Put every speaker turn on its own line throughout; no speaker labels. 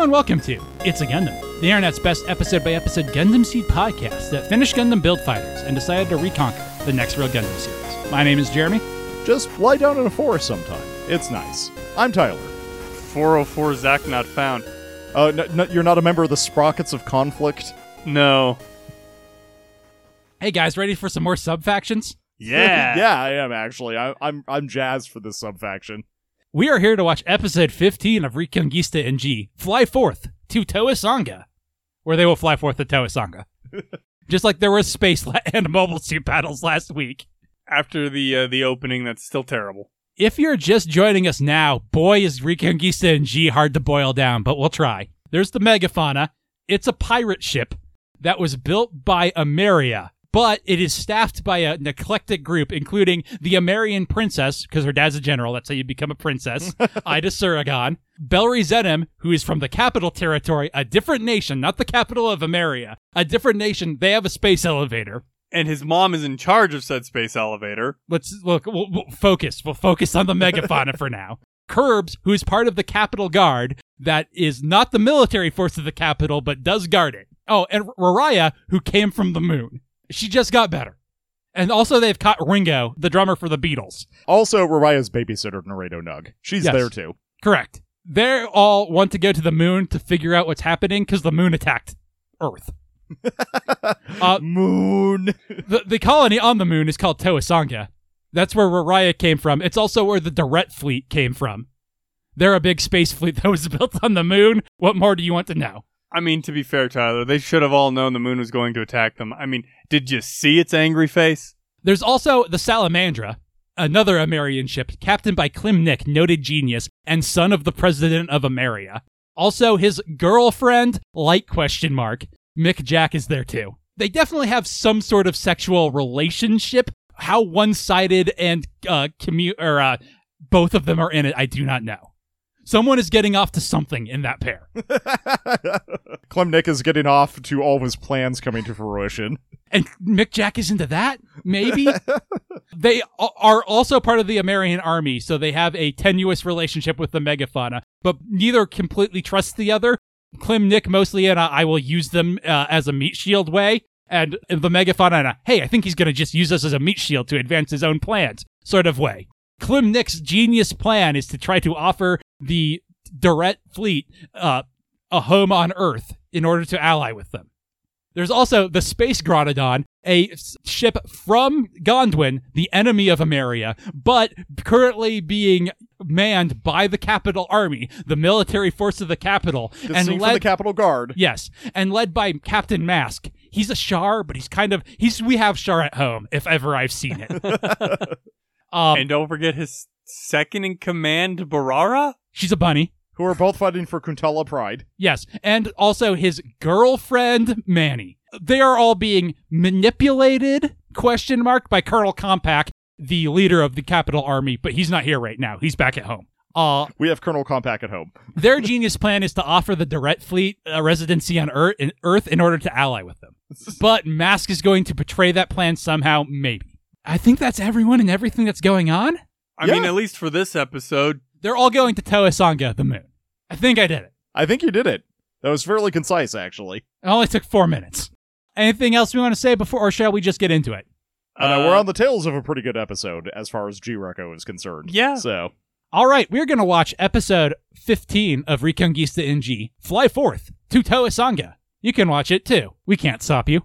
Hello and welcome to It's a Gundam, the internet's best episode by episode Gundam Seed podcast that finished Gundam build fighters and decided to reconquer the next real Gundam series. My name is Jeremy.
Just lie down in a forest sometime. It's nice. I'm Tyler.
404 Zach not found.
Uh, n- n- you're not a member of the Sprockets of Conflict?
No.
Hey guys, ready for some more sub factions?
Yeah.
yeah, I am actually. I- I'm I'm jazzed for this subfaction.
We are here to watch episode 15 of Reconquista NG, Fly Forth to Towasanga, where they will fly forth to Towasanga. Just like there was space la- and mobile suit battles last week.
After the uh, the opening, that's still terrible.
If you're just joining us now, boy is Reconquista NG hard to boil down, but we'll try. There's the Megafauna. It's a pirate ship that was built by Ameria, but it is staffed by an eclectic group, including the Amerian princess, because her dad's a general, that's how you become a princess, Aida Surugan, Belry Zenem, who is from the capital territory, a different nation, not the capital of Ameria, a different nation. They have a space elevator.
And his mom is in charge of said space elevator.
Let's look. We'll, we'll focus. We'll focus on the megafauna for now. Curbs, who is part of the Capitol Guard, that is not the military force of the Capitol, but does guard it. Oh, and Raraya, who came from the moon. She just got better. And also, they've caught Ringo, the drummer for the Beatles.
Also, Raria's babysitter, Naredo Nug. She's
Yes.
there too.
Correct. They all want to go to the moon to figure out what's happening because the moon attacked Earth. Uh,
Moon.
the, the colony on the moon is called Towasanga. That's where Raraya came from. It's also where the Direct fleet came from. They're a big space fleet that was built on the moon. What more do you want to know?
I mean, to be fair, Tyler, they should have all known the moon was going to attack them. I mean, did you see its angry face?
There's also the Salamandra, another Amerian ship captained by Klim Nick, noted genius and son of the president of Ameria. Also, his girlfriend, light question mark, Mick Jack is there too. They definitely have some sort of sexual relationship. How one-sided and uh, commu- or uh, both of them are in it, I do not know. Someone is getting off to something in that pair.
Klim Nick is getting off to all of his plans coming to fruition.
And Mick Jack is into that? Maybe? they are also part of the American army, so they have a tenuous relationship with the megafauna, but neither completely trusts the other. Klim Nick mostly and I will use them uh, as a meat shield way, and the megafauna in a hey, I think he's going to just use us as a meat shield to advance his own plans sort of way. Klim Nick's genius plan is to try to offer the Direct fleet uh, a home on Earth in order to ally with them. There's also the Space Gronodon, a ship from Gondwan, the enemy of Ameria, but currently being manned by the Capital Army, the military force of the capital, and
Distinct from
led
the Capital Guard.
yes, and led by Captain Mask. He's a Shar, but he's kind of he's we have Shar at home if ever I've seen it. um,
and don't forget his second in command, Barara?
she's a bunny.
Who are both fighting for Kuntala Pride.
Yes, and also his girlfriend Manny. They are all being manipulated question mark by Colonel Compact, the leader of the Capital Army, but he's not here right now. He's back at home. Uh,
We have Colonel Compact at home.
their genius plan is to offer the Direct Fleet a residency on Earth in, Earth in order to ally with them. But Mask is going to betray that plan somehow, maybe. I think that's everyone and everything that's going on.
I
Yeah.
mean, at least for this episode.
They're all going to Towasanga, the moon. I think I did it.
I think you did it. That was fairly concise, actually.
It only took four minutes. Anything else we want to say before, or shall we just get into it?
And uh,
Uh,
we're on the tails of a pretty good episode as far as G Reco is concerned.
Yeah.
So,
All right, we're going to watch episode 15 of Reconquista NG, Fly Forth to Towasanga. You can watch it too. We can't stop you.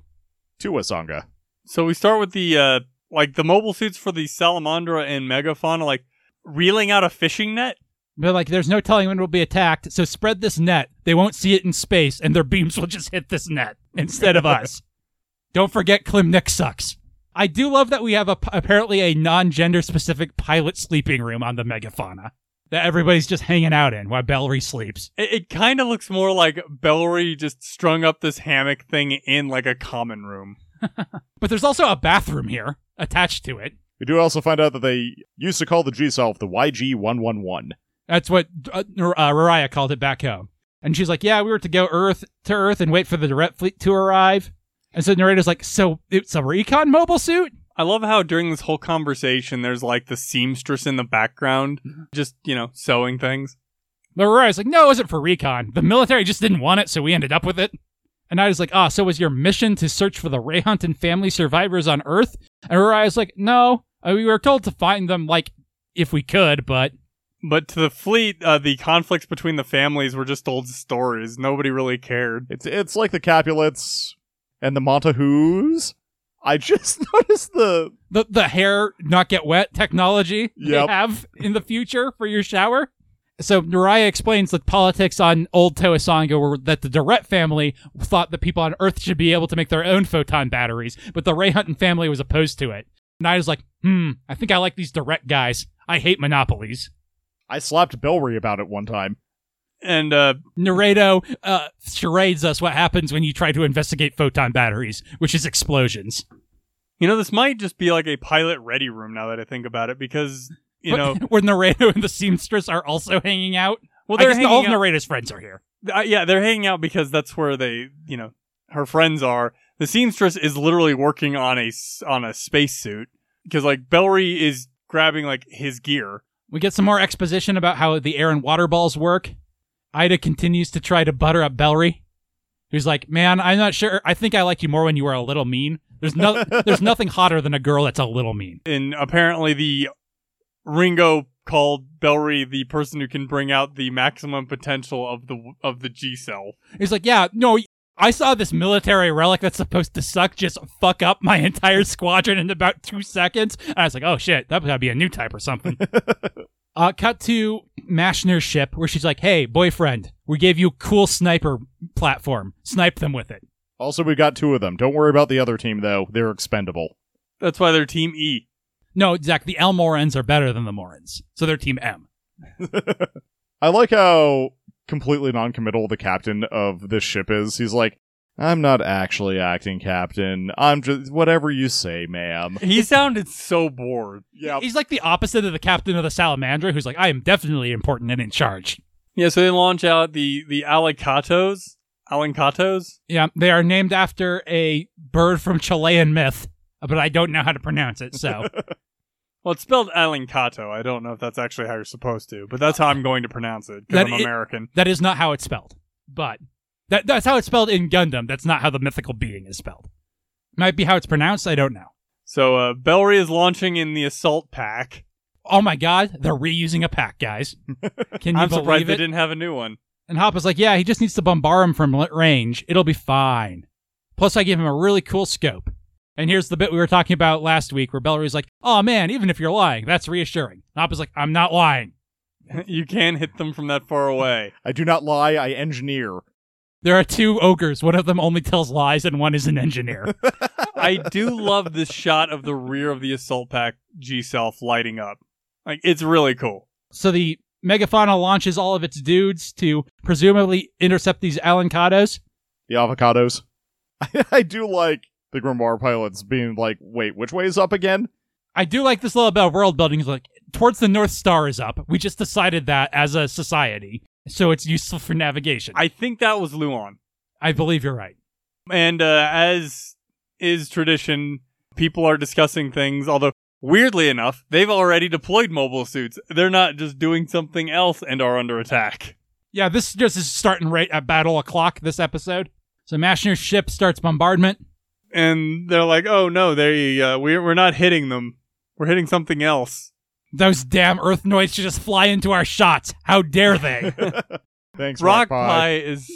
Towasanga.
So we start with the, uh, like, the mobile suits for the Salamandra and Megafauna, like, reeling out a fishing net.
But like, there's no telling when we'll be attacked, so spread this net. They won't see it in space, and their beams will just hit this net instead of us. Don't forget, Klim Nick sucks. I do love that we have a, apparently a non-gender specific pilot sleeping room on the Megafauna that everybody's just hanging out in while Bellry sleeps.
It, it kind of looks more like Bellry just strung up this hammock thing in, like, a common room.
But there's also a bathroom here attached to it.
We do also find out that they used to call the G Self the YG111.
That's what uh, uh, Rariah called it back home. And she's like, "Yeah, we were to go Earth to Earth and wait for the direct fleet to arrive." And so the narrator's like, "So it's a recon mobile suit?"
I love how during this whole conversation, there's like the seamstress in the background, just, you know, sewing things.
But Mariah's like, no, it wasn't for recon. The military just didn't want it, so we ended up with it. And I was like, ah, so was your mission to search for the Rayhunton family survivors on Earth? And Mariah's like, no, uh, we were told to find them, like, if we could, but
But to the fleet, uh, the conflicts between the families were just old stories. Nobody really cared.
It's it's like the Capulets and the Montahoos. I just noticed the
the the hair not get wet technology
Yep.
they have in the future for your shower. So Naraya explains that politics on old Towasanga were that the Durrett family thought that people on Earth should be able to make their own photon batteries, but the Rayhunton family was opposed to it. And I was like, hmm, I think I like these Durrett guys. I hate monopolies.
I slapped Belry about it one time.
And uh,
Naredo uh, charades us what happens when you try to investigate photon batteries, which is explosions.
you know, this might just be like a pilot ready room now that I think about it, because you know,
where Naredo and the seamstress are also hanging out.
well,
I
they're
guess all of
out-
Naredo's friends are here.
Uh, yeah, they're hanging out because that's where they, you know, her friends are. The seamstress is literally working on a on a spacesuit because like Bellry is grabbing like his gear.
We get some more exposition about how the air and water balls work. Aida continues to try to butter up Bellry, who's like, "Man, I'm not sure. I think I liked you more when you were a little mean. There's no, there's nothing hotter than a girl that's a little mean."
And apparently the Ringo called Bellry the person who can bring out the maximum potential of the of the G Self.
He's like, "Yeah, no, I saw this military relic that's supposed to suck just fuck up my entire squadron in about two seconds." And I was like, "Oh shit, that gotta be a new type or something." uh, cut to Mashner's ship where she's like, "Hey, boyfriend, we gave you a cool sniper platform. Snipe them with it."
Also, we got two of them. Don't worry about the other team though; they're expendable.
That's why they're Team E.
No, Zach, the L Morans are better than the Morans. So they're Team M.
I like how completely non-committal the captain of this ship is. He's like, "I'm not actually acting captain. I'm just whatever you say, ma'am."
He sounded so bored.
Yeah,
He's like the opposite of the captain of the Salamandra, who's like, I am definitely important and in charge.
Yeah, so they launch out the the Alicatos. Alancatos?
Yeah, they are named after a bird from Chilean myth, but I don't know how to pronounce it, so.
Well, it's spelled Alancato. I don't know if that's actually how you're supposed to, but that's how I'm going to pronounce it because
That
I'm
i-
American.
that is not how it's spelled. But that, that's how it's spelled in Gundam. That's not how the mythical being is spelled. Might be how it's pronounced, I don't know.
So uh, Bellry is launching in the assault pack.
Oh my god, they're reusing a pack, guys. Can you
I'm surprised
believe
they
it?
didn't have a new one.
And Hoppa's like, yeah, he just needs to bombard him from range. It'll be fine. Plus, I gave him a really cool scope. And here's the bit we were talking about last week where Bellery's like, oh man, even if you're lying, that's reassuring. And Hoppa's like, I'm not lying.
you can't hit them from that far away.
I do not lie. I engineer.
There are two ogres. One of them only tells lies, and one is an engineer.
I do love this shot of the rear of the assault pack G self lighting up. Like it's really cool.
so the Megafauna launches all of its dudes to presumably intercept these Alancados.
The avocados. I, do like the Grimoire pilots being like, "Wait, which way is up again?"
I do like this little bit of world building. It's like, towards the North Star is up. We just decided that as a society. So it's useful for navigation.
I think that was Luin.
I believe you're right.
And uh, as is tradition, people are discussing things, although weirdly enough, they've already deployed mobile suits. They're not just doing something else and are under attack.
Yeah, this just is starting right at battle o'clock this episode. So Mashner's ship starts bombardment.
And they're like, "Oh no, they uh, we're we're not hitting them. We're hitting something else."
Those damn Earthnoids should just fly into our shots. How dare they?
Thanks,
Rock Rockpie is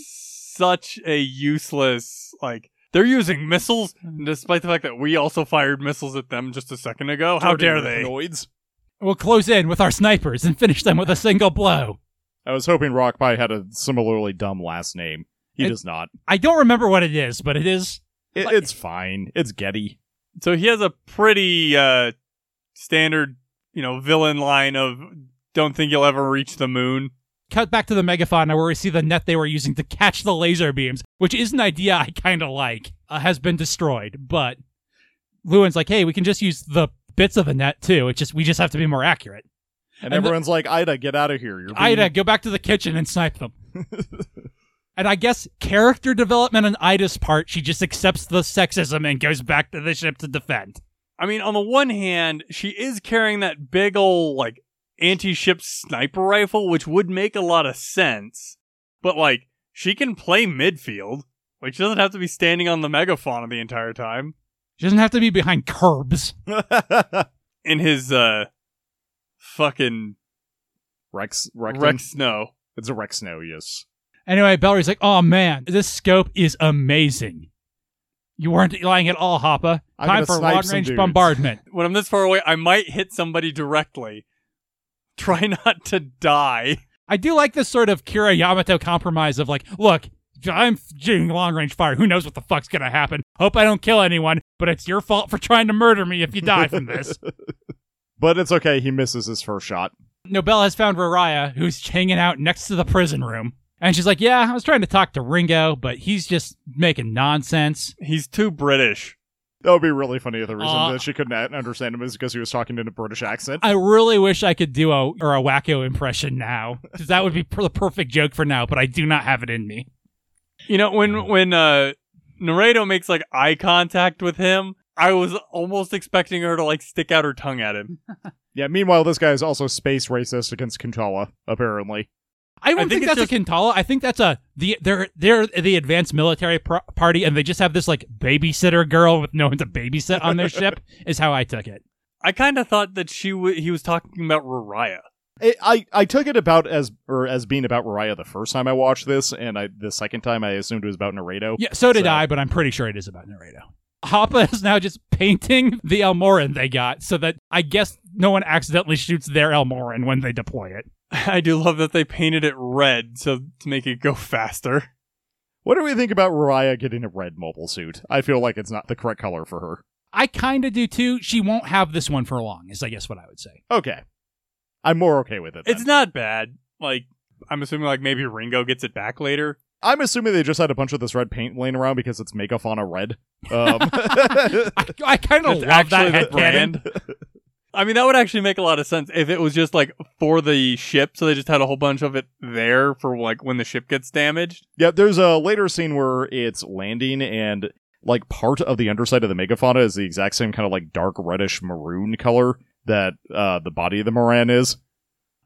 such a useless like they're using missiles despite the fact that we also fired missiles at them just a second ago. How dare they?
Noids.
we'll close in with our snipers and finish them with a single blow.
I was hoping Rockpie had a similarly dumb last name. He
It-
does not.
I don't remember what it is, but it is.
It,
Like-
it's fine. It's Getty.
So he has a pretty uh standard, you know, villain line of don't think you'll ever reach the moon.
Cut back to the Megafauna where we see the net they were using to catch the laser beams, which is an idea I kind of like, uh, has been destroyed. But Luin's like, hey, we can just use the bits of the net too. It's just we just have to be more accurate.
And,
And the-
everyone's like, Aida, get out of here. You're being-
Aida, go back to the kitchen and snipe them. and I guess character development on Aida's part, she just accepts the sexism and goes back to the ship to defend.
I mean, on the one hand, she is carrying that big ol' like anti-ship sniper rifle, which would make a lot of sense. But like, she can play midfield. Like, she doesn't have to be standing on the megafauna the entire time.
She doesn't have to be behind curbs.
In his uh, fucking
Rex, Rectum?
Rex Snow.
It's a Rex Snow, yes.
Anyway, Bellry's like, oh man, this scope is amazing. You weren't lying at all, Hoppa.
I'm
Time for long range bombardment.
When I'm this far away, I might hit somebody directly. Try not to die.
I do like this sort of Kira Yamato compromise of like, look, I'm doing long range fire. Who knows what the fuck's gonna happen? Hope I don't kill anyone, but it's your fault for trying to murder me if you die from this.
But it's okay, he misses his first shot.
Nobel has found Rariah, who's hanging out next to the prison room. And she's like, Yeah, I was trying to talk to Ringo, but he's just making nonsense.
He's too British.
That would be really funny if the reason
Uh,
that she couldn't understand him is because he was talking in a British accent.
I really wish I could do a or a wacko impression now, because that would be per- the perfect joke for now. But I do not have it in me.
You know, when when uh Naredo makes like eye contact with him, I was almost expecting her to like stick out her tongue at him.
yeah, meanwhile, this guy is also space racist against Kuntala, apparently.
I don't
I think
think,
it's
that's a Kuntala. I think that's a the they're they're the advanced military pr- party, and they just have this like babysitter girl with no one to babysit on their ship. Is how I took it.
I kind of thought that she w- he was talking about Rariah.
I, I I took it about as or as being about Rariah the first time I watched this, and I the second time I assumed it was about Naredo.
Yeah, so did
So-
I, but I'm pretty sure it is about Naredo. Hoppa is now just painting the Elmoran they got, so that I guess no one accidentally shoots their Elmoran when they deploy it.
I do love that they painted it red so to make it go faster.
What do we think about Rariah getting a red mobile suit? I feel like it's not the correct color for her.
I kind of do too. She won't have this one for long, is I guess what I would say.
Okay, I'm more okay with it. then.
It's not bad. Like I'm assuming like maybe Ringo gets it back later.
I'm assuming they just had a bunch of this red paint laying around because it's Megafauna red. Um,
I, I kind of
That's
love that
actually the
headcanon.
brand. I mean, that would actually make a lot of sense if it was just like for the ship, so they just had a whole bunch of it there for like when the ship gets damaged.
yeah, there's a later scene where it's landing and like part of the underside of the Megafauna is the exact same kind of like dark reddish maroon color that uh, the body of the Moran is.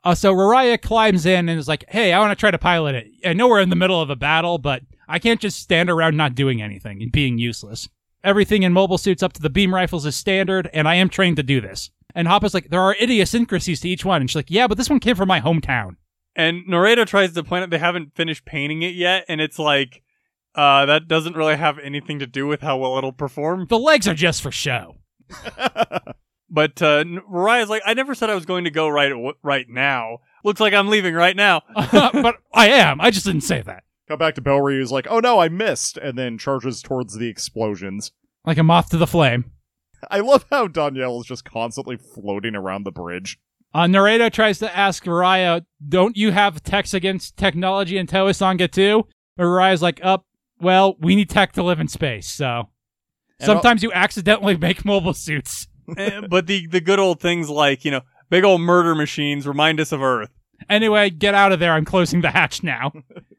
Uh, so Rariah climbs in and is like, "Hey, I want to try to pilot it. I know we're in the middle of a battle, but I can't just stand around not doing anything and being useless. Everything in mobile suits up to the beam rifles is standard, and I am trained to do this." And Hoppa's like, "There are idiosyncrasies to each one," and she's like, "Yeah, but this one came from my hometown."
And Naredo tries to point out they haven't finished painting it yet, and it's like, uh, that doesn't really have anything to do with how well it'll perform.
The legs are just for show.
But uh, Mariah's like, I never said I was going to go right w- right now. Looks like I'm leaving right now.
but I am. I just didn't say that.
Come back to Bellry, who's like, "Oh no, I missed," and then charges towards the explosions.
Like a moth to the flame.
I love how Danielle is just constantly floating around the bridge.
Uh, Naredo tries to ask Raya, don't you have techs against technology in Towasanga too? But Raya's like, up, well, we need tech to live in space, so.
And
Sometimes you accidentally make mobile suits.
Eh, but the the good old things like you know big old murder machines remind us of Earth.
Anyway, get out of there. I'm closing the hatch now.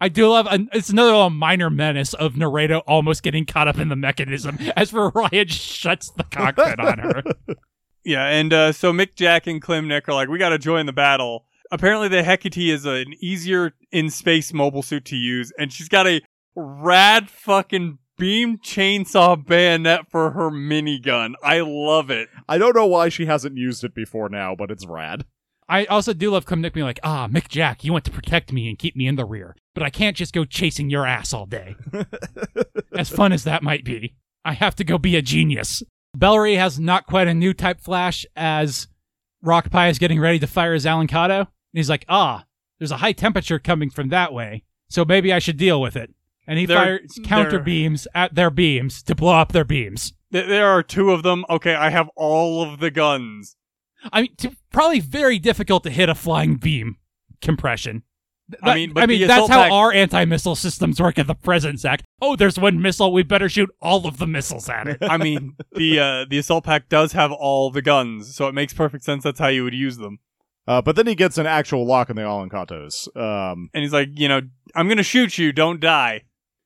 I do love, and it's another little minor menace of Naredo almost getting caught up in the mechanism as Raya just shuts the cockpit on her.
Yeah, and uh, so Mick, Jack, and Klim Nick are like, we got to join the battle. Apparently, the Hecate is an easier in space mobile suit to use, and she's got a rad fucking beam chainsaw bayonet for her minigun. I love it.
I don't know why she hasn't used it before now, but it's rad.
I also do love Klim Nick being like, ah, Mick Jack, you want to protect me and keep me in the rear, but I can't just go chasing your ass all day. as fun as that might be, I have to go be a genius. Bellary has not quite a new type flash as Rockpie is getting ready to fire his Alancato. And he's like, ah, there's a high temperature coming from that way, so maybe I should deal with it. And he fires counter beams at their beams to blow up their beams.
There are two of them. Okay, I have all of the guns.
I mean, t- probably very difficult to hit a flying beam compression. Th-
I mean, but
I mean, that's how
pack-
our anti-missile systems work at the present, Zach. Oh, there's one missile. We better shoot all of the missiles at it.
I mean, the uh, the assault pack does have all the guns, so it makes perfect sense. That's how you would use them.
Uh, but then he gets an actual lock on the Alancatos. Um,
And he's like, you know, I'm gonna shoot you. Don't die.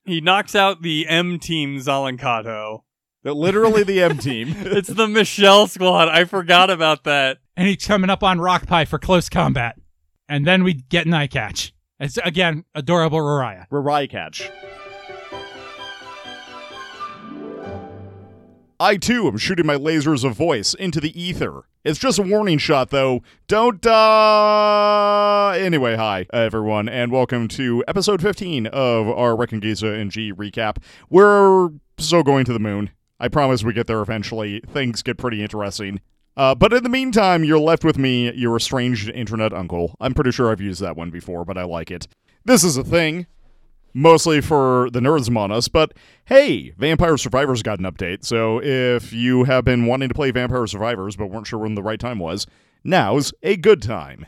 He knocks out the M team Zalankato.
Literally the M team.
It's the Michelle squad. I forgot about that.
and he's coming up on Rockpie for close combat. And then we get an eye catch. It's again adorable Rariah.
Rarai catch. I too am shooting my lasers of voice into the ether. It's just a warning shot, though. Don't die. Anyway, hi everyone, and welcome to episode 15 of our Reckon Giza and G recap. We're so going to the moon. I promise we get there eventually. Things get pretty interesting. Uh, but in the meantime, you're left with me, your estranged internet uncle. I'm pretty sure I've used that one before, but I like it. This is a thing mostly for the nerds among us, but hey, Vampire Survivors got an update, so if you have been wanting to play Vampire Survivors but weren't sure when the right time was, now's a good time.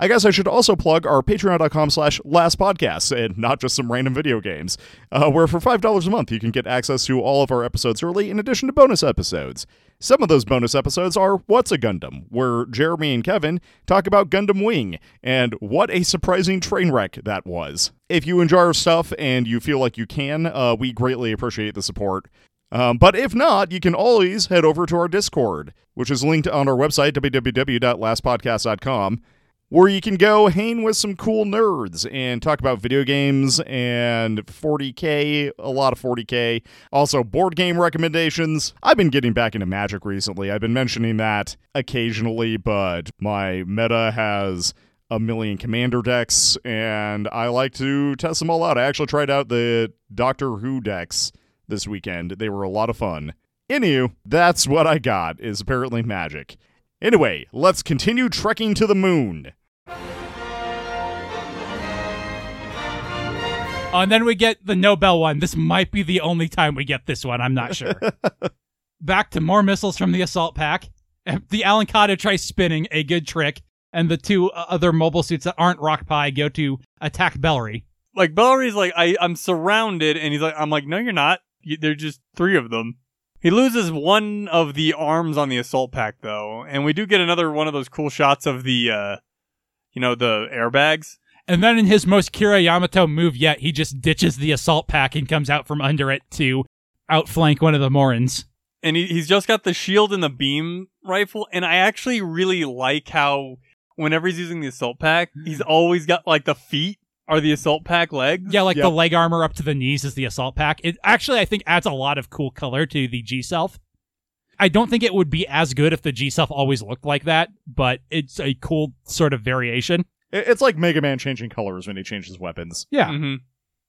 I guess I should also plug our patreon.com slash last podcasts and not just some random video games, uh, where for $5 a month you can get access to all of our episodes early in addition to bonus episodes. Some of those bonus episodes are What's a Gundam, where Jeremy and Kevin talk about Gundam Wing, and what a surprising train wreck that was. If you enjoy our stuff and you feel like you can, uh, we greatly appreciate the support. Um, but if not, you can always head over to our Discord, which is linked on our website, www.lastpodcast.com where you can go hang with some cool nerds and talk about video games and 40k, a lot of 40k. Also, board game recommendations. I've been getting back into Magic recently. I've been mentioning that occasionally, but my meta has a million commander decks, and I like to test them all out. I actually tried out the Doctor Who decks this weekend. They were a lot of fun. Anywho, that's what I got, is apparently magic. Anyway, let's continue trekking to the moon.
Oh, and then we get the Nobel one. This might be the only time we get this one. I'm not sure. Back to more missiles from the assault pack. The Aluncard tries spinning, a good trick, and the two uh, other mobile suits that aren't Rockpie go to attack Bellary.
Like Bellry's like, I, I'm surrounded, and he's like, I'm like, no, you're not. You, there's just three of them. He loses one of the arms on the assault pack though, and we do get another one of those cool shots of the, uh, you know, the airbags.
And then in his most Kira Yamato move yet, he just ditches the assault pack and comes out from under it to outflank one of the Morans.
And he, he's just got the shield and the beam rifle, and I actually really like how whenever he's using the assault pack, he's always got like the feet are the assault pack legs.
Yeah, like
Yep.
the leg armor up to the knees is the assault pack. It actually, I think, adds a lot of cool color to the G Self. I don't think it would be as good if the G Self always looked like that, but it's a cool sort of variation.
It's like Mega Man changing colors when he changes weapons.
Yeah.
hmm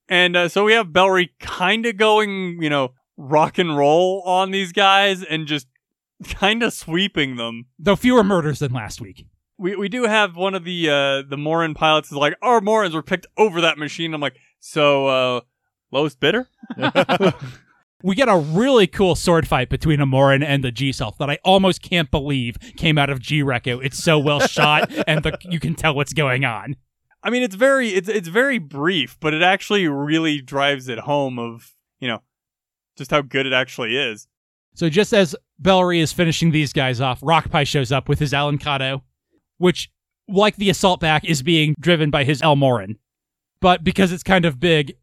And uh, so we have Bellry kind of going, you know, rock and roll on these guys and just kind of sweeping them.
Though fewer murders than last week.
We we do have one of the uh the Morin pilots is like, our Morins were picked over that machine. I'm like, so uh lowest bidder?
We get a really cool sword fight between a Morin and the G Self that I almost can't believe came out of G Reco. It's so well shot, and the, you can tell what's going on.
I mean, it's very it's it's very brief, but it actually really drives it home of you know just how good it actually is.
So just as Bellry is finishing these guys off, Rockpie shows up with his Alancado, which, like the assault back, is being driven by his Elmorin. But because it's kind of big,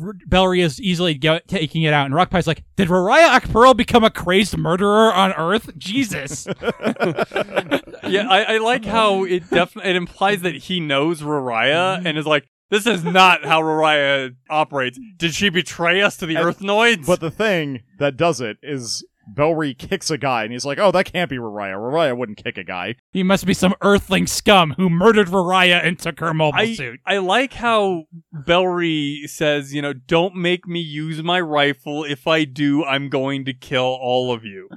R- Bellry is easily go- taking it out, and Rockpie's like, "Did Rariah Akpearl become a crazed murderer on Earth? Jesus!"
Yeah, I, I like how it definitely it implies that he knows Rariah mm-hmm. and is like, this is not how Rariah operates. Did she betray us to the
And-
Earthnoids?
But the thing that does it is Bellry kicks a guy, and he's like, "Oh, that can't be Rariah. Rariah wouldn't kick a guy."
he must be some Earthling scum who murdered Rariah and took her mobile
I,
suit.
I like how Bellry says, you know, don't make me use my rifle. If I do, I'm going to kill all of you.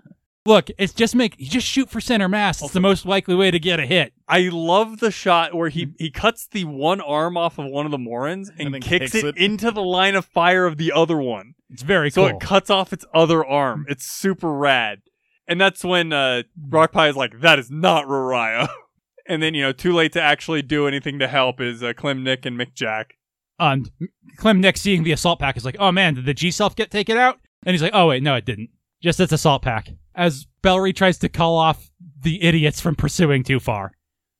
Look, it's just make you just shoot for center mass. It's the most likely way to get a hit.
I love the shot where he, he cuts the one arm off of one of the Morons and,
And then
kicks,
kicks
it,
it.
into the line of fire of the other one.
It's very
So
cool.
it cuts off its other arm. It's super rad. And that's when uh, Rockpie is like, that is not Rariah. and then, you know, too late to actually do anything to help is uh, Klim Nick and Mick Jack.
um, Klim Nick seeing the assault pack is like, oh man, did the G self get taken out? And he's like, oh wait, no, it didn't. Just its assault pack. As Bellry tries to call off the idiots from pursuing too far.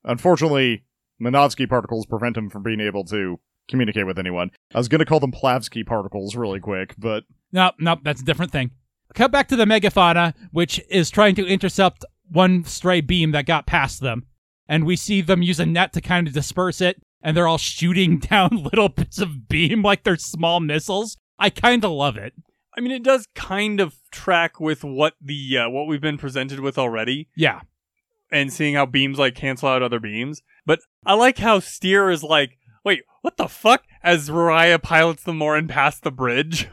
Unfortunately, Minovsky particles prevent him from being able to communicate with anyone. I was going to call them Plavsky particles really quick, but
Nope, nope, that's a different thing. Cut back to the Megafauna, which is trying to intercept one stray beam that got past them. And we see them use a net to kind of disperse it, and they're all shooting down little bits of beam like they're small missiles. I kind of love it.
I mean, it does kind of track with what the uh, what we've been presented with already,
Yeah.
and seeing how beams like cancel out other beams. But I like how Steer is like, wait, what the fuck? As Raya pilots the Morin past the bridge.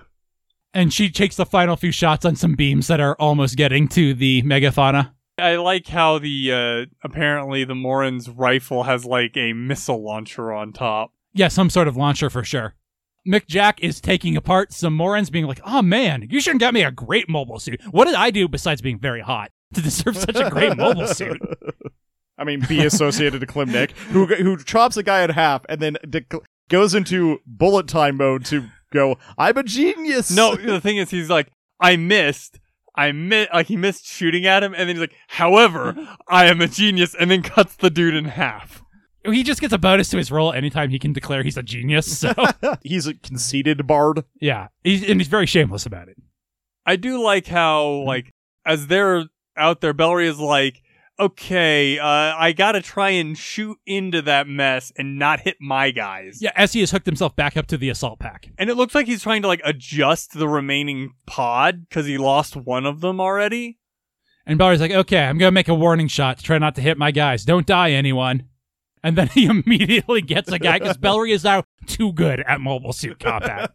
And she takes the final few shots on some beams that are almost getting to the megafauna.
I like how the uh, apparently the Morin's rifle has like a missile launcher on top.
Yeah, some sort of launcher for sure. Mick Jack is taking apart some Morans, being like, oh man, you shouldn't get me a great mobile suit. What did I do besides being very hot to deserve such a great mobile suit?
I mean, be associated to Klim Nick, who who chops a guy in half and then dec- goes into bullet time mode to go. I'm a genius.
No, the thing is, he's like, I missed. I missed. Like he missed shooting at him, and then he's like, however, I am a genius, and then cuts the dude in half.
He just gets a bonus to his role anytime he can declare he's a genius. So,
he's a conceited bard.
yeah, he's, and he's very shameless about it.
I do like how, like, as they're out there, Bellry is like, okay, uh, I gotta try and shoot into that mess and not hit my guys.
Yeah, as he has hooked himself back up to the assault pack.
And it looks like he's trying to, like, adjust the remaining pod because he lost one of them already.
And Balry's like, okay, I'm going to make a warning shot to try not to hit my guys. Don't die, anyone. And then he immediately gets a guy because Bellry is now too good at mobile suit combat.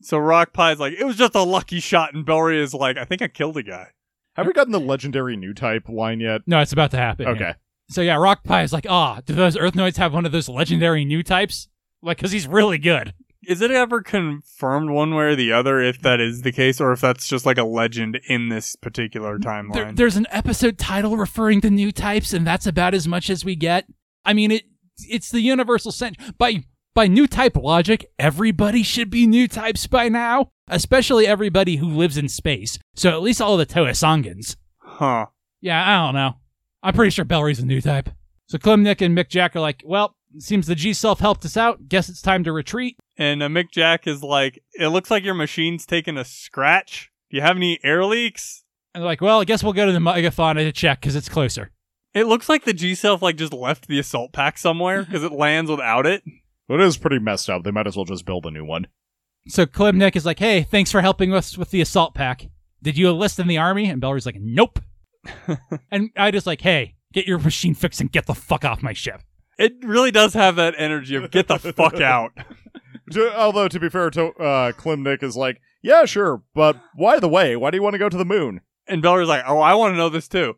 So Rockpie's like, it was just a lucky shot, and Bellry is like, I think I killed a guy.
Have we gotten the legendary new type line yet?
No, it's about to happen.
Okay.
yeah. So yeah, Rockpie is like, ah, do those Earthnoids have one of those legendary new types? Like, because he's really good.
Is it ever confirmed one way or the other if that is the case, or if that's just like a legend in this particular timeline?
There, there's an episode title referring to new types, and that's about as much as we get. I mean, it it's the universal sense by by new type logic. Everybody should be new types by now, especially everybody who lives in space. So at least all the Toa Towasangans.
huh.
Yeah, I don't know. I'm pretty sure Bellry's a new type. So Klim Nick and Mick Jack are like, well, seems the G Self helped us out. Guess it's time to retreat.
And uh, Mick Jack is like, it looks like your machine's taking a scratch. Do you have any air leaks?
And they're like, well, I guess we'll go to the megathon to check because it's closer.
It looks like the G Self like just left the assault pack somewhere because it lands without it.
It is pretty messed up. They might as well just build a new one.
So Klim Nick is like, hey, thanks for helping us with the assault pack. Did you enlist in the army? And Bellry's like, nope. and I just like, hey, get your machine fixed and get the fuck off my ship.
It really does have that energy of get the fuck out.
Although, to be fair, to uh, Klim Nick is like, yeah, sure, but why the way? Why do you want to go to the moon?
And Beller's like, oh, I want to know this too.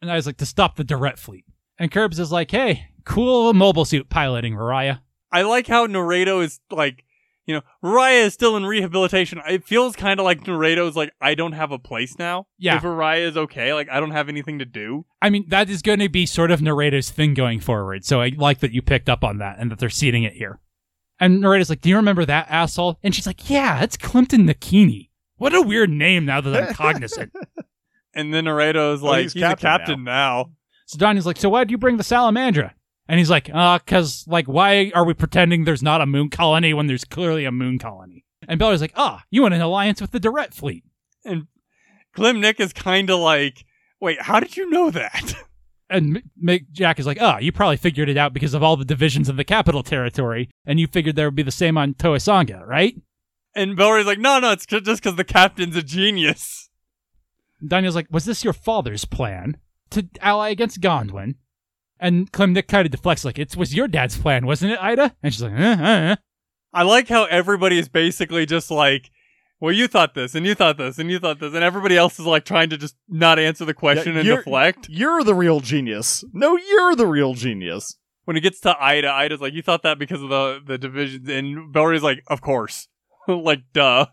And I was like, to stop the direct fleet. And Curbs is like, hey, cool mobile suit piloting, Mariah.
I like how Naredo is like, you know, Raya is still in rehabilitation. It feels kind of like Naredo's like, I don't have a place now.
Yeah.
If Raya is okay, like, I don't have anything to do.
I mean, that is going to be sort of Naredo's thing going forward. So I like that you picked up on that and that they're seeding it here. And Naredo's like, do you remember that asshole? And she's like, yeah, it's Clinton Nakini. What a weird name now that I'm cognizant.
And then Naredo is like,
he's
he's, a
captain
captain now.
So Donnie's like, so why'd you bring the salamandra? And he's like, uh, cause like, why are we pretending there's not a moon colony when there's clearly a moon colony? And Beller's like, ah, you want an alliance with the Direct fleet.
And Klim Nick is kind of like, wait, how did you know that?
And M- Mick Jack is like, ah, you probably figured it out because of all the divisions in the capital territory, and you figured there would be the same on Towasanga, right?
And Bellery's like, no, no, it's ju- just because the captain's a genius.
Daniel's like, was this your father's plan to ally against Gondwan? And Klim Nick kind of deflects, like, it was your dad's plan, wasn't it, Aida? And she's like, uh, uh, uh.
I like how everybody is basically just like, well, you thought this, and you thought this, and you thought this, and everybody else is like trying to just not answer the question
Yeah,
and
you're-
deflect.
You're the real genius. No, you're the real genius.
When it gets to Aida, Aida's like, you thought that because of the the divisions, and Bellery's like, of course, like, duh.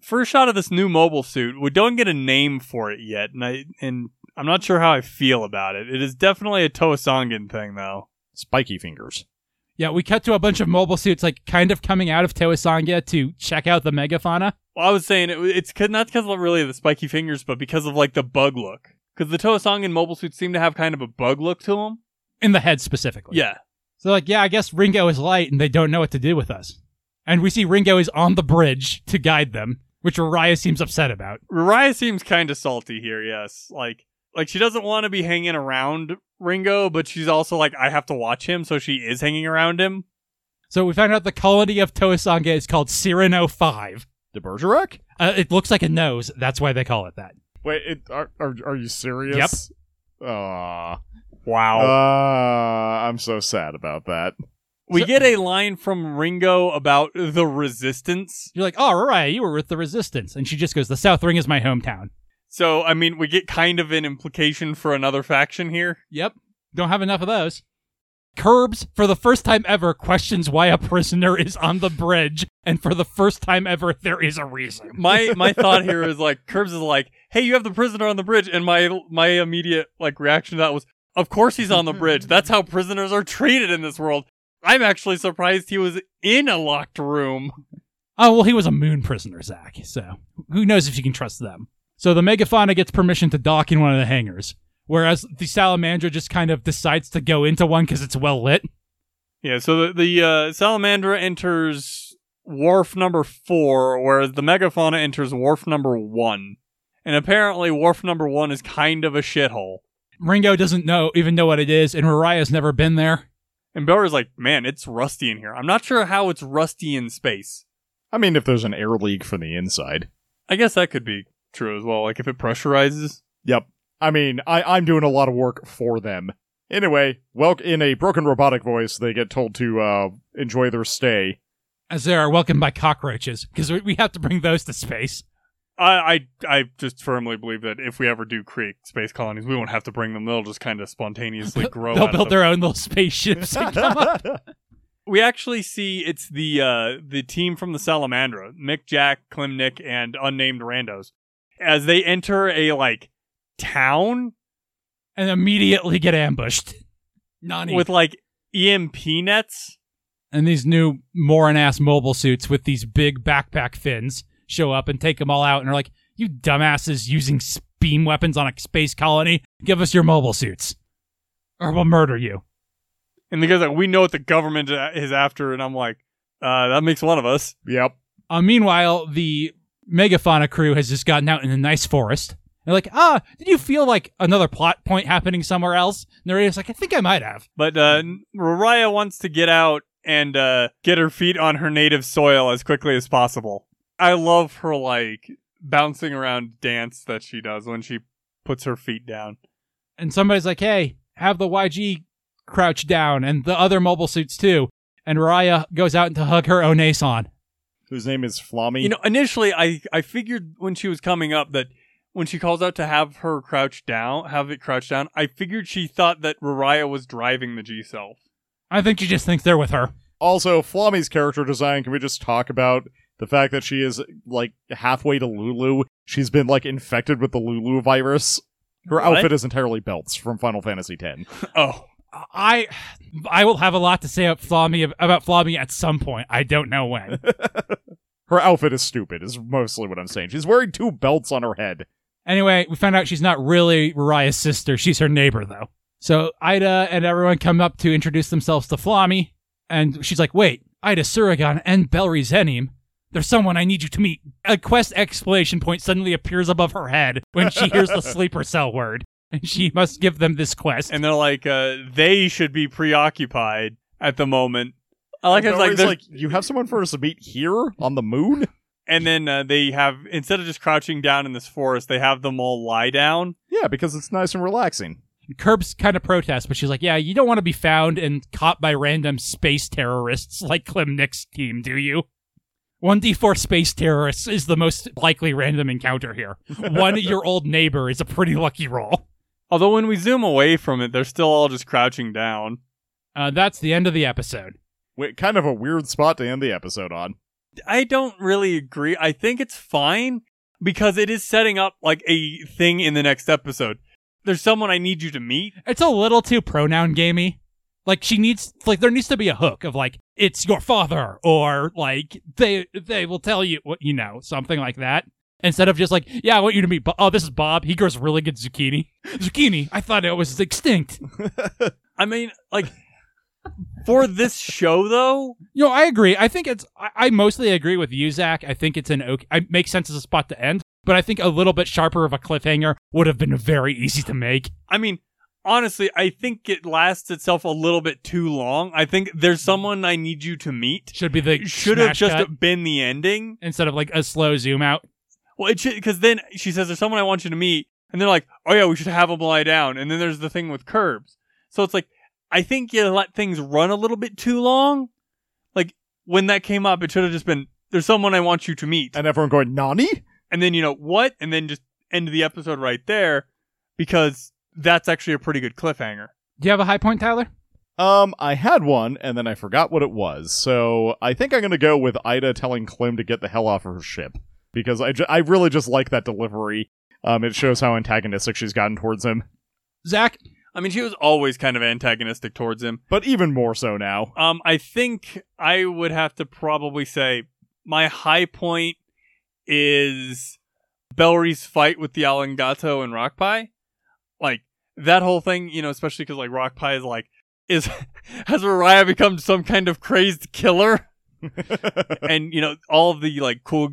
First shot of this new mobile suit, we don't get a name for it yet, and I and I'm not sure how I feel about it. It is definitely a Towasangan thing, though.
Spiky fingers.
Yeah, we cut to a bunch of mobile suits, like, kind of coming out of Towasanga to check out the megafauna.
Well, I was saying it, it's 'cause- not because of really the spiky fingers, but because of like the bug look. Because the Towasangan mobile suits seem to have kind of a bug look to them.
In the head specifically.
Yeah.
So, like, yeah, I guess Ringo is light and they don't know what to do with us. And we see Ringo is on the bridge to guide them, which Raya seems upset about.
Raya seems kind of salty here, yes. Like, like she doesn't want to be hanging around Ringo, but she's also like I have to watch him, so she is hanging around him.
So we found out the colony of Towasanga is called Cyrano 5.
The Bergerac?
Uh, it looks like a nose. That's why they call it that.
Wait, it, are, are are you serious? Yep. Aw.
Wow.
Uh, I'm so sad about that.
We
so-
get a line from Ringo about the resistance.
You're like, oh, right, you were with the resistance. And she just goes, the South Ring is my hometown.
So, I mean, we get kind of an implication for another faction here.
Yep. Don't have enough of those. Curbs, for the first time ever, questions why a prisoner is on the bridge. And for the first time ever, there is a reason.
My my thought here is like Curbs is like, "Hey, you have the prisoner on the bridge," and my my immediate like reaction to that was, "Of course he's on the bridge. That's how prisoners are treated in this world." I'm actually surprised he was in a locked room.
Oh, well, he was a moon prisoner, Zach. So who knows if you can trust them. So the Megafauna gets permission to dock in one of the hangars, whereas the Salamandra just kind of decides to go into one because it's well lit.
Yeah, so the, the uh, Salamandra enters wharf number four, whereas the Megafauna enters wharf number one. And apparently, wharf number one is kind of a shithole.
Ringo doesn't know even know what it is, and Mariah's never been there.
And Beller's like, man, it's rusty in here. I'm not sure how it's rusty in space.
I mean, if there's an air leak from the inside.
I guess that could be true as well. Like if it pressurizes.
Yep. I mean, I, I'm doing a lot of work for them. Anyway, well, in a broken robotic voice, they get told to uh, enjoy their stay.
As they are welcomed by cockroaches, because we, we have to bring those to space.
I, I I just firmly believe that if we ever do create space colonies, we won't have to bring them. They'll just kind of spontaneously grow.
They'll
out of
build
them.
their own little spaceships and come up.
We actually see it's the uh, the team from the Salamandra, Mick, Jack, Klim Nick, and unnamed randos, as they enter a like town
and immediately get ambushed. Nani.
with like EMP nets.
and these new moron ass mobile suits with these big backpack fins show up and take them all out and they're like, "You dumbasses using s- beam weapons on a space colony, give us your mobile suits, or we'll murder you."
And the guy's like, "We know what the government is after," and I'm like, uh, "That makes one of us."
yep.
Uh, meanwhile, the Megafauna crew has just gotten out in a nice forest. They're like, "Ah, did you feel like another plot point happening somewhere else?" And Naredo's like, "I think I might have."
But uh, Rariah wants to get out and uh, get her feet on her native soil as quickly as possible. I love her like bouncing around dance that she does when she puts her feet down.
and somebody's like, "Hey, have the YG crouch down, and the other mobile suits too." And Raya goes out to hug her Onason.
Whose name is Flommy.
You know, initially I I figured when she was coming up that when she calls out to have her crouch down, have it crouch down, I figured she thought that Rariah was driving the G self.
I think she just thinks they're with her.
Also, Flommy's character design, can we just talk about the fact that she is, like, halfway to Lulu? She's been, like, infected with the Lulu virus. Her
What?
outfit is entirely belts from Final Fantasy X.
Oh,
I I will have a lot to say about Flommy about Flommy at some point. I don't know when.
Her outfit is stupid, is mostly what I'm saying. She's wearing two belts on her head.
anyway, we found out she's not really Raya's sister. She's her neighbor though. So Aida and everyone come up to introduce themselves to Flommy, and she's like, "Wait, Aida Surugan and Belry Zenim." There's someone I need you to meet. A quest explanation point suddenly appears above her head when she hears the sleeper cell word. And she must give them this quest.
and they're like, uh, they should be preoccupied at the moment. I like it's like,
like, you have someone for us to meet here on the moon?
and then uh, they have instead of just crouching down in this forest, they have them all lie down.
Yeah, because it's nice and relaxing.
Curbs kind of protests, but she's like, "Yeah, you don't want to be found and caught by random space terrorists like Klim Nick's team, do you?" One D four space terrorists is the most likely random encounter here. One your old neighbor is a pretty lucky roll.
Although when we zoom away from it, they're still all just crouching down.
Uh, that's the end of the episode.
Wait, kind of a weird spot to end the episode on.
I don't really agree. I think it's fine because it is setting up like a thing in the next episode. There's someone I need you to meet.
It's a little too pronoun gamey. Like she needs, like there needs to be a hook of like it's your father or like they they will tell you what you know something like that instead of just like yeah I want you to meet. Bo- oh, this is Bob. He grows really good zucchini. Zucchini. I thought it was extinct.
I mean, like for this show though,
You know, I agree. I think it's. I, I mostly agree with you, Zach. I think it's an okay. It makes sense as a spot to end. But but I think a little bit sharper of a cliffhanger would have been very easy to make.
I mean, honestly, I think it lasts itself a little bit too long. I think there's someone I need you to meet.
Should be the
Should have just
cut
been the ending.
instead of like a slow zoom out.
Well, it should because then she says there's someone I want you to meet, and they're like, oh yeah, we should have them lie down. And then there's the thing with curbs. So it's like I think you let things run a little bit too long. Like when that came up, it should have just been there's someone I want you to meet,
And everyone going, Nani?
and then you know what, and then just end the episode right there because that's actually a pretty good cliffhanger.
Do you have a high point, Tyler?
Um, I had one, and then I forgot what it was. So I think I'm gonna go with Aida telling Klim to get the hell off of her ship because I, ju- I really just like that delivery. Um, it shows how antagonistic she's gotten towards him,
Zach?
I mean, she was always kind of antagonistic towards him.
but even more so now.
Um, I think I would have to probably say my high point is Bellri's fight with the Alangato and Rockpie. Like that whole thing, you know, especially because like Rockpie is like is has Mariah become some kind of crazed killer, and you know all of the like cool,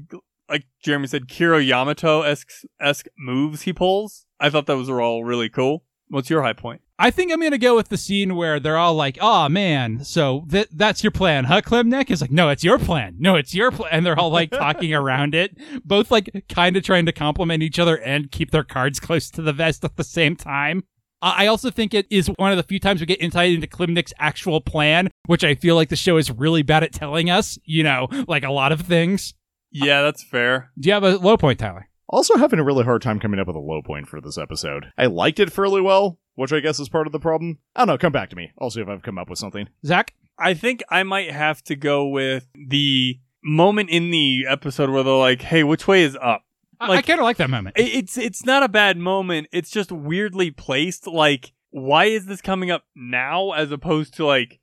like Jeremy said, Kira Yamato esque esque moves he pulls. I thought those were all really cool. What's your high point?
I think I'm gonna go with the scene where they're all like, "Oh man, so th- that's your plan, huh, Klim Nick?" Is like, "No, it's your plan. No, it's your plan." And they're all like talking around it, both like kind of trying to compliment each other and keep their cards close to the vest at the same time. I also think it is one of the few times we get insight into Klim Nick's actual plan, which I feel like the show is really bad at telling us. You know, like a lot of things.
Yeah, that's fair.
Do you have a low point, Tyler?
Also, having a really hard time coming up with a low point for this episode. I liked it fairly well, which I guess is part of the problem. I don't know. Come back to me. I'll see if I've come up with something.
Zach?
I think I might have to go with the moment in the episode where they're like, "Hey, which way is up?"
I- I kind of like that moment.
It's it's not a bad moment. It's just weirdly placed. Like, why is this coming up now as opposed to like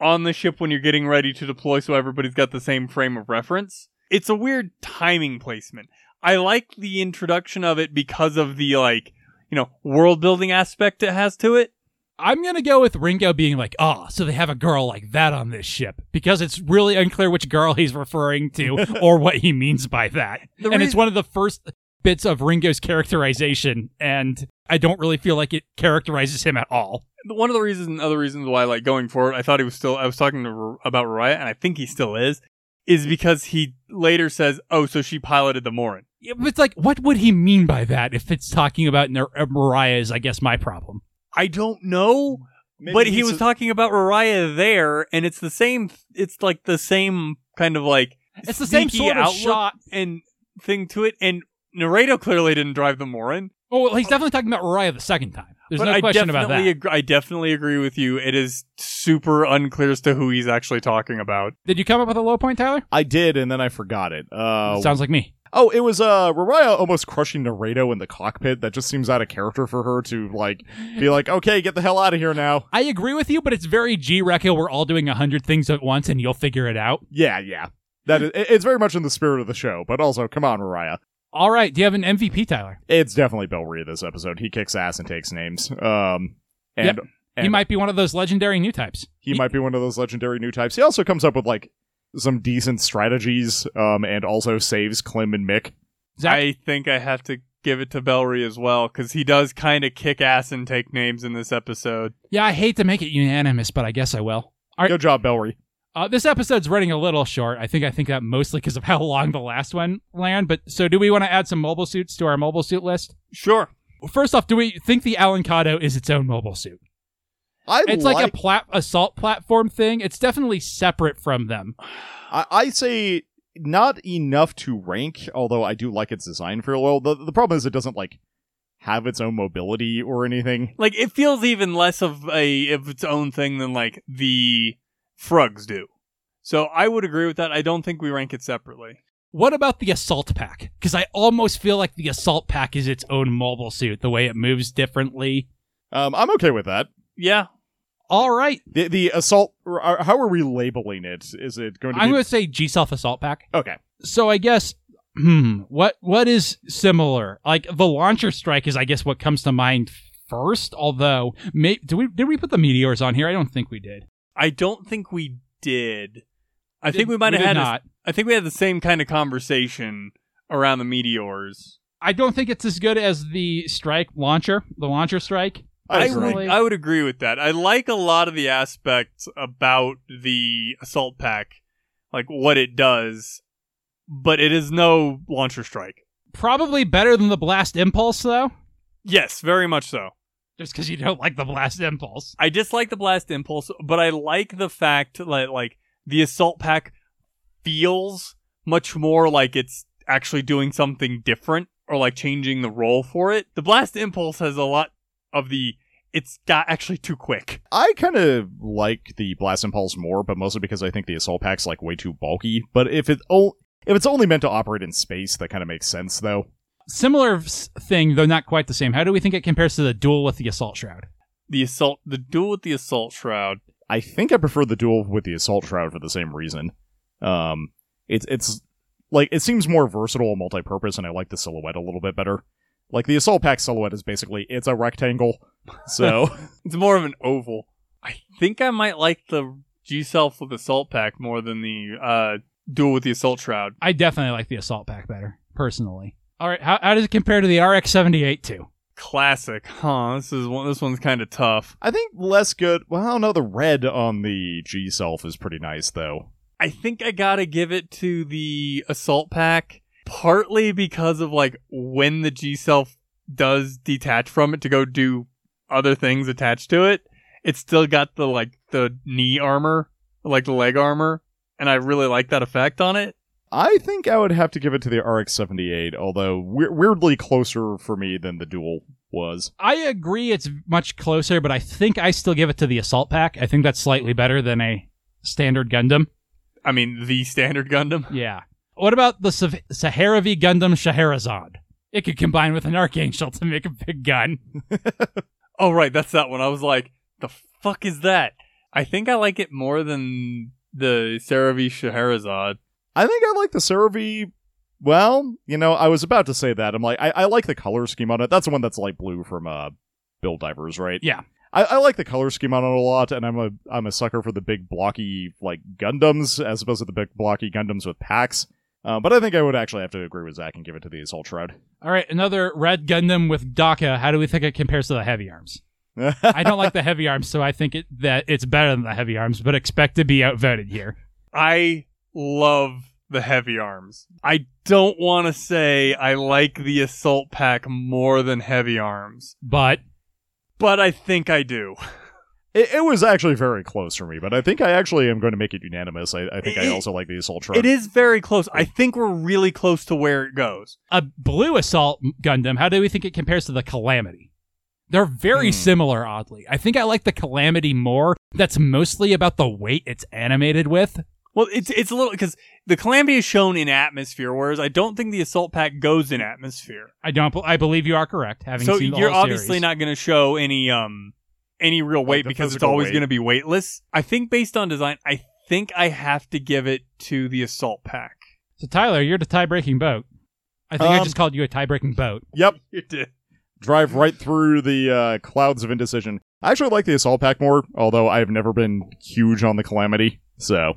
on the ship when you're getting ready to deploy, so everybody's got the same frame of reference? It's a weird timing placement. I like the introduction of it because of the like you know world building aspect it has to it.
I'm gonna go with Ringo being like, "Oh, so they have a girl like that on this ship," because it's really unclear which girl he's referring to or what he means by that.
The
and it's one of the first bits of Ringo's characterization, and I don't really feel like it characterizes him at all.
one of the reasons, other reasons why, like going forward, I thought he was still. I was talking to R- about Rariah, and I think he still is, is because he later says, "Oh, so she piloted the Morin."
Yeah, but It's like, what would he mean by that if it's talking about Mariah? Is I guess my problem.
I don't know, but he was talking about Rariah there, and it's the same. It's like the same kind of like
It's the same
sneaky
sort of shot.
and thing to it. And Naredo clearly didn't drive the Morin.
Oh, well, he's definitely talking about Mariah the second time. There's
but
no
I
question about that.
ag- I definitely agree with you. It is super unclear as to who he's actually talking about.
Did you come up with a low point, Tyler?
I did, and then I forgot it. Uh,
Sounds like me.
oh, it was uh, Rariah almost crushing Naredo in the cockpit. That just seems out of character for her to like be like, okay, get the hell out of here now.
I agree with you, but it's very G Reco. We're all doing a hundred things at once, and you'll figure it out.
Yeah, yeah. That is, it's very much in the spirit of the show, but also, come on, Mariah.
All right. Do you have an MVP, Tyler?
It's definitely Bellri this episode. He kicks ass and takes names. Um, and
Yep. he might be one of those legendary new types.
he might be one of those legendary new types. He also comes up with like some decent strategies, um, and also saves Klim and Mick.
Zach,
I think I have to give it to Bellri as well because he does kind of kick ass and take names in this episode.
yeah, I hate to make it unanimous, but I guess I will. All right.
Good job, Bellri.
Uh, this episode's running a little short. I think I think that mostly because of how long the last one ran. But so, do we want to add some mobile suits to our mobile suit list?
Sure.
First off, do we think the Alancado is its own mobile suit?
I
It's like, a plat- assault platform thing. It's definitely separate from them.
I, I say not enough to rank, although I do like its design fairly well. The, the problem is it doesn't like have its own mobility or anything.
Like it feels even less of a of its own thing than like the Frugs do. So I would agree with that. I don't think we rank it separately.
What about the assault pack? Because I almost feel like the assault pack is its own mobile suit, the way it moves differently.
Um, I'm okay with that.
Yeah.
All right,
The the assault. or- or How are we labeling it? Is it going to be
I'm going to say G Self Assault Pack.
okay?
So I guess, hmm, what what is similar? Like the launcher strike is, I guess, what comes to mind first. Although, may, did we did we put the meteors on here? I don't think we did.
I don't think we did. I
Did-
think we might have had. a-
not.
I think we had the same kind of conversation around the meteors.
I don't think it's as good as the strike launcher, the launcher strike.
I
I would I would agree with that. I like a lot of the aspects about the assault pack, like what it does, but it is no launcher strike.
Probably better than the blast impulse though,
Yes, very much so.
Just because you don't like the blast impulse.
I dislike the blast impulse, but I like the fact that like the assault pack feels much more like it's actually doing something different or like changing the role for it. The blast impulse has a lot of the it's got actually too quick.
I kind of like the blast impulse more, but mostly because I think the assault pack's like way too bulky. But if it o- if it's only meant to operate in space, that kind of makes sense, though.
Similar thing, though not quite the same. How do we think it compares to the duel with the assault shroud?
The assault the duel with the assault shroud.
I think I prefer the duel with the assault shroud for the same reason. Um, it's it's like it seems more versatile and multi-purpose, and I like the silhouette a little bit better. Like the assault pack silhouette is basically it's a rectangle, so
It's more of an oval. I think I might like the G Self with assault pack more than the uh duel with the assault shroud.
I definitely like the assault pack better, personally. All right, how, how does it compare to the RX 78 2?
Classic, huh? This is one. This one's kind of tough.
I think less good. Well, I don't know. The red on the G self is pretty nice, though.
I think I gotta give it to the assault pack, partly because of like when the G self does detach from it to go do other things attached to it. It's still got the like the knee armor, like the leg armor, and I really like that effect on it.
I think I would have to give it to the RX seventy eight, although we- weirdly closer for me than the duel was.
I agree it's much closer, but I think I still give it to the assault pack. I think that's slightly better than a standard Gundam.
I mean, the standard Gundam.
Yeah. What about the Sah- Seravee Gundam Scheherazade? It could combine with an Archangel to make a big gun.
Oh right, that's that one. I was like, the fuck is that? I think I like it more than the Seravee Scheherazade.
I think I like the Seravee. Well, you know, I was about to say that. I'm like, I, I like the color scheme on it. That's the one that's light blue from uh, Build Divers, right?
Yeah.
I, I like the color scheme on it a lot, and I'm a I'm a sucker for the big blocky like Gundams as opposed to the big blocky Gundams with packs. Uh, but I think I would actually have to agree with Zach and give it to the Assault Shroud.
All right, another red Gundam with DACA. How do we think it compares to the heavy arms? I don't like the heavy arms, so I think it, that it's better than the heavy arms, but expect to be outvoted here.
I love the heavy arms. I don't want to say I like the assault pack more than heavy arms,
But
but I think I do.
It, it was actually very close for me, but I think I actually am going to make it unanimous. I, I think I also like the Assault Shroud.
It is very close. I think we're really close to where it goes.
a blue assault Gundam, how do we think it compares to the Calamity? They're very
Hmm.
similar, oddly. I think I like the Calamity more. That's mostly about the weight it's animated with.
Well, it's it's a little because the calamity is shown in atmosphere, whereas I don't think the assault pack goes in atmosphere.
I don't. I believe you are correct. Having
so
seen the
you're
whole
obviously
series.
not going to show any um any real weight
the
because it's always
weight.
going to be weightless. I think based on design, I think I have to give it to the assault pack.
So Tyler, you're the tie-breaking boat. I think I
Um,
just called you a tie-breaking boat.
Yep.
You did.
drive right through the uh, clouds of indecision. I actually like the assault pack more, although I've never been huge on the calamity. So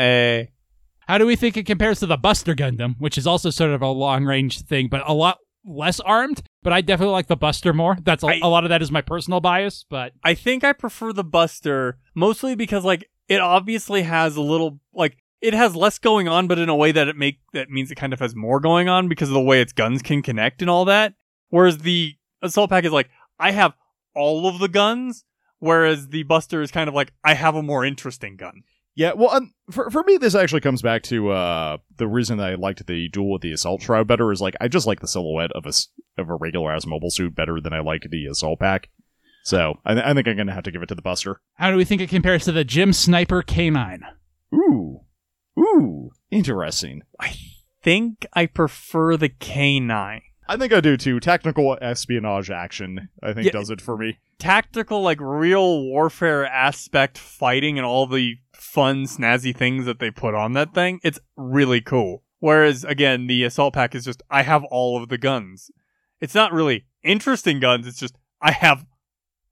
Hey,
How do we think it compares to the Buster Gundam, which is also sort of a long-range thing, but a lot less armed? But I definitely like the Buster more. That's a,
I-
a lot of that is my personal bias, but
I think I prefer the Buster mostly because like it obviously has a little like it has less going on, but in a way that it make that means it kind of has more going on because of the way its guns can connect and all that. Whereas the assault pack is like I have all of the guns, whereas the Buster is kind of like I have a more interesting gun.
Yeah, well, um, for for me, this actually comes back to uh, the reason that I liked the duel with the assault shroud better is like I just like the silhouette of a s- of a regular ass mobile suit better than I like the assault pack. So I, th- I think I'm gonna have to give it to the Buster.
how do we think it compares to the GM Sniper K9?
Ooh, ooh, interesting.
I think I prefer the K9.
I think I do too. Tactical espionage action, I think,
Yeah.
does it for me.
tactical, like real warfare aspect fighting and all the fun, snazzy things that they put on that thing, it's really cool. Whereas, again, the assault pack is just, I have all of the guns. It's not really interesting guns, it's just, I have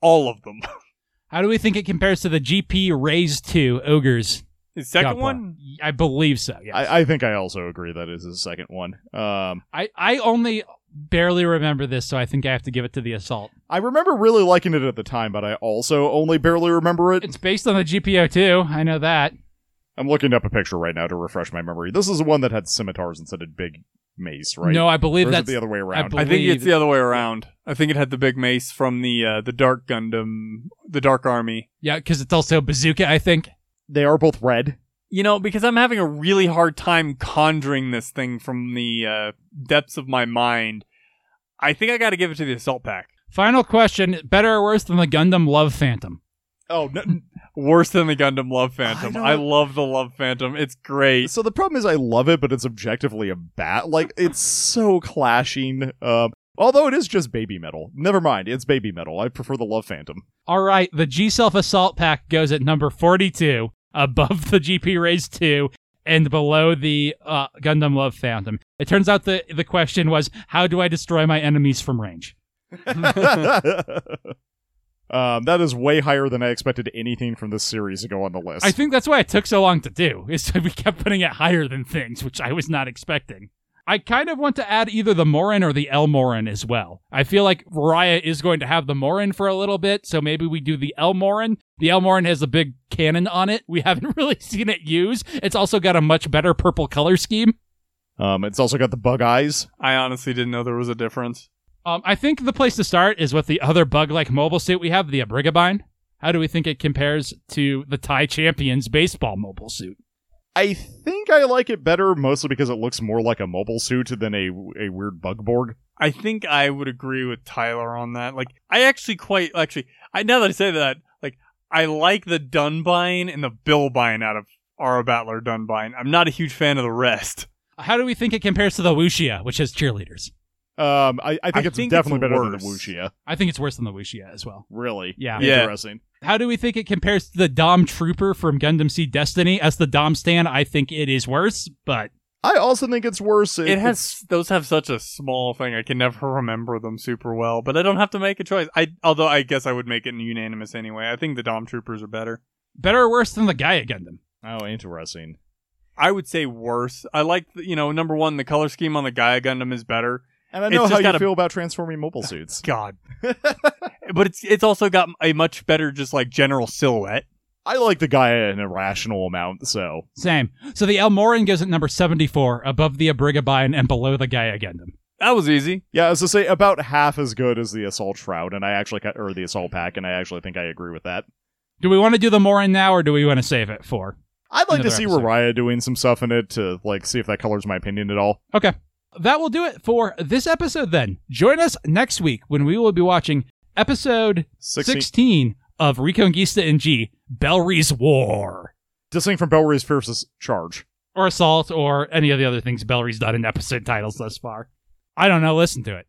all of them.
How do we think it compares to the GP Raise 2 Ogres?
The second
Gunpla?
one,
I believe so, yes.
I, I think I also agree that is the second one. Um,
I, I only barely remember this, so I think I have to give it to the assault.
I remember really liking it at the time, but I also only barely remember it.
It's based on the GPO too. I know that.
I'm looking up a picture right now to refresh my memory. This is the one that had scimitars instead of big mace, right?
No, I
or
believe
is it
that's
the other way around.
believe-
I think it's the other way around. I think it had the big mace from the uh, the Dark Gundam, the Dark Army.
yeah, because it's also bazooka. I think.
they are both red.
You know, because I'm having a really hard time conjuring this thing from the uh, depths of my mind. I think I got to give it to the assault pack.
Final question: Better or worse than the Gundam Love Phantom?
Oh, no,
Worse than the Gundam Love Phantom.
don't-
I, love the Love Phantom. It's great.
So the problem is I love it, but it's objectively a bat. Like it's so clashing. Um, although it is just baby metal. Never mind, it's baby metal. I prefer the Love Phantom.
All right, the G Self Assault Pack goes at number 42, above the GP Raise 2, and below the uh, Gundam Love Phantom. It turns out the the question was, how do I destroy my enemies from range?
um, that is way higher than I expected anything from this series to go on the list.
I think that's why it took so long to do. Is we kept putting it higher than things, which I was not expecting. I kind of want to add either the Morin or the El Morin as well. I feel like Raya is going to have the Morin for a little bit, so maybe we do the El Morin. The Elmorin has a big cannon on it. We haven't really seen it used. It's also got a much better purple color scheme.
um, it's also got the bug eyes.
I honestly didn't know there was a difference.
Um, I think the place to start is with the other bug-like mobile suit we have, the Abrigabine. How do we think it compares to the Thai Champions baseball mobile suit?
I think I like it better mostly because it looks more like a mobile suit than a a weird bug borg.
I think I would agree with Tyler on that. Like, I actually quite actually. I now that I say that, like, I like the Dunbine and the Billbine out of Aura Battler Dunbine. I'm not a huge fan of the rest.
How do we think it compares to the Wuxia, which has cheerleaders?
Um, I, I think
I
it's
think
definitely
it's
better than the
worse.
Wuxia.
I think it's worse than the Wuxia as well.
Really?
Yeah.
Yeah.
Interesting.
How do we think it compares to the Dom Trooper from Gundam Seed Destiny? As the Dom Stan, I think it is worse, but
I also think it's worse.
It has those have such a small thing. I can never remember them super well, but I don't have to make a choice. I although I guess I would make it unanimous anyway. I think the Dom Troopers are better.
better or worse than the Gaia Gundam?
Oh, interesting.
I would say worse. I like you know number one the color scheme on the Gaia Gundam is better.
And I know
just
how you
got a-
feel about transforming mobile suits.
God, but it's it's also got a much better just like general silhouette.
I like the guy an irrational amount, so
Same. So the El Morin goes at number 74, above the Abrigabine and below the Gaia Gundam.
That was easy.
yeah, as to say, about half as good as the assault shroud, and I actually ca- or the assault pack, and I actually think I agree with that.
Do we want to do the Morin now, or do we want to save it for?
I'd like to see
episode.
Raya doing some stuff in it to like see if that colors my opinion at all.
Okay. That will do it for this episode then. Join us next week when we will be watching episode
16
16 of Reconguista in G, Bellri's War.
Distinct from Bellri's fiercest charge.
Or Assault, or any of the other things Bellri's done in episode titles thus far. I don't know, listen to it.